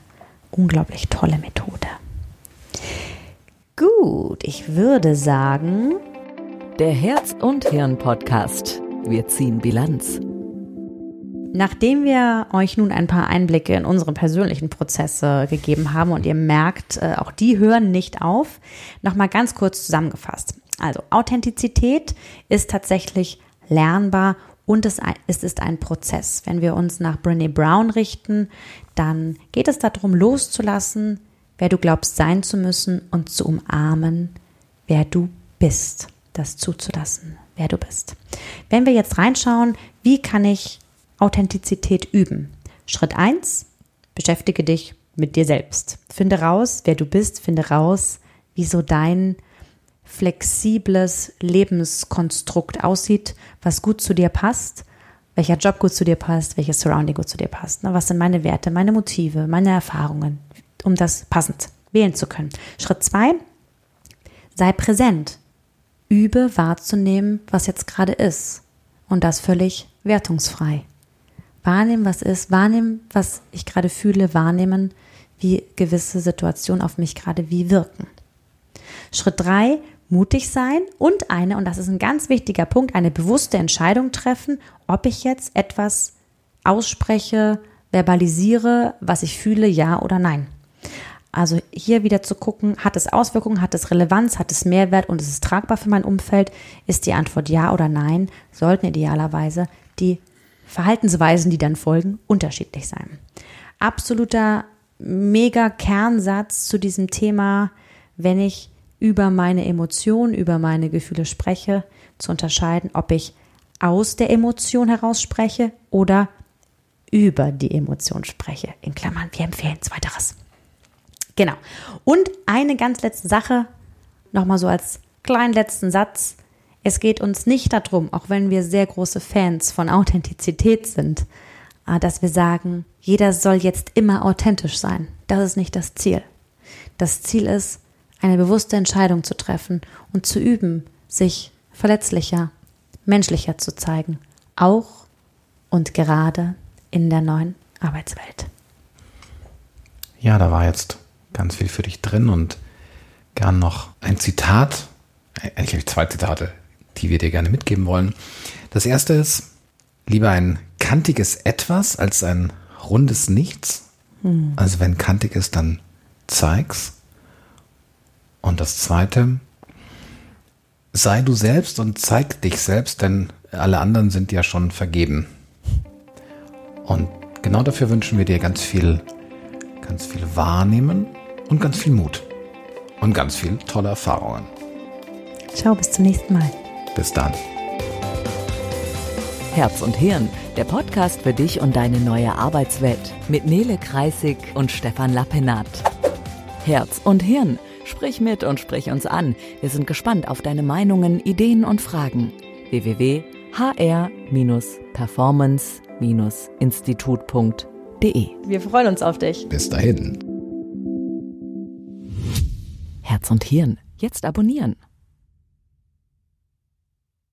unglaublich tolle Methode. Gut, ich würde sagen. Der Herz und Hirn Podcast. Wir ziehen Bilanz. Nachdem wir euch nun ein paar Einblicke in unsere persönlichen Prozesse gegeben haben und ihr merkt, äh, auch die hören nicht auf, nochmal ganz kurz zusammengefasst. Also Authentizität ist tatsächlich lernbar und es ist ein Prozess. Wenn wir uns nach Brené Brown richten, dann geht es darum, loszulassen, wer du glaubst sein zu müssen und zu umarmen, wer du bist. Das zuzulassen, wer du bist. Wenn wir jetzt reinschauen, wie kann ich Authentizität üben. Schritt 1, beschäftige dich mit dir selbst. Finde raus, wer du bist, finde raus, wie so dein flexibles Lebenskonstrukt aussieht, was gut zu dir passt, welcher Job gut zu dir passt, welches Surrounding gut zu dir passt. Was sind meine Werte, meine Motive, meine Erfahrungen, um das passend wählen zu können. Schritt 2, sei präsent. Übe wahrzunehmen, was jetzt gerade ist. Und das völlig wertungsfrei. Wahrnehmen, was ist, wahrnehmen, was ich gerade fühle, wahrnehmen, wie gewisse Situationen auf mich gerade wie wirken. Schritt drei, mutig sein und eine, und das ist ein ganz wichtiger Punkt, eine bewusste Entscheidung treffen, ob ich jetzt etwas ausspreche, verbalisiere, was ich fühle, ja oder nein. Also hier wieder zu gucken, hat es Auswirkungen, hat es Relevanz, hat es Mehrwert und ist es tragbar für mein Umfeld? Ist die Antwort ja oder nein? Sollten idealerweise die Verhaltensweisen, die dann folgen, unterschiedlich sein. Absoluter mega Kernsatz zu diesem Thema, wenn ich über meine Emotionen, über meine Gefühle spreche, zu unterscheiden, ob ich aus der Emotion heraus spreche oder über die Emotion spreche. In Klammern, wir empfehlen zweiteres. Genau. Und eine ganz letzte Sache, nochmal so als kleinen letzten Satz. Es geht uns nicht darum, auch wenn wir sehr große Fans von Authentizität sind, äh, dass wir sagen, jeder soll jetzt immer authentisch sein. Das ist nicht das Ziel. Das Ziel ist, eine bewusste Entscheidung zu treffen und zu üben, sich verletzlicher, menschlicher zu zeigen, auch und gerade in der neuen Arbeitswelt. Ja, da war jetzt ganz viel für dich drin und gern noch ein Zitat, eigentlich habe ich zwei Zitate, die wir dir gerne mitgeben wollen. Das erste ist, lieber ein kantiges Etwas als ein rundes Nichts. Hm. Also wenn kantig ist, dann zeig's. Und das zweite, sei du selbst und zeig dich selbst, denn alle anderen sind ja schon vergeben. Und genau dafür wünschen wir dir ganz viel, ganz viel Wahrnehmen und ganz viel Mut. Und ganz viel tolle Erfahrungen. Ciao, bis zum nächsten Mal. Bis dann. Herz und Hirn, der Podcast für dich und deine neue Arbeitswelt mit Nele Kreisig und Stefan Lappenat. Herz und Hirn, sprich mit und sprich uns an. Wir sind gespannt auf deine Meinungen, Ideen und Fragen. www.hr-performance-institut.de Wir freuen uns auf dich. Bis dahin. Herz und Hirn, jetzt abonnieren.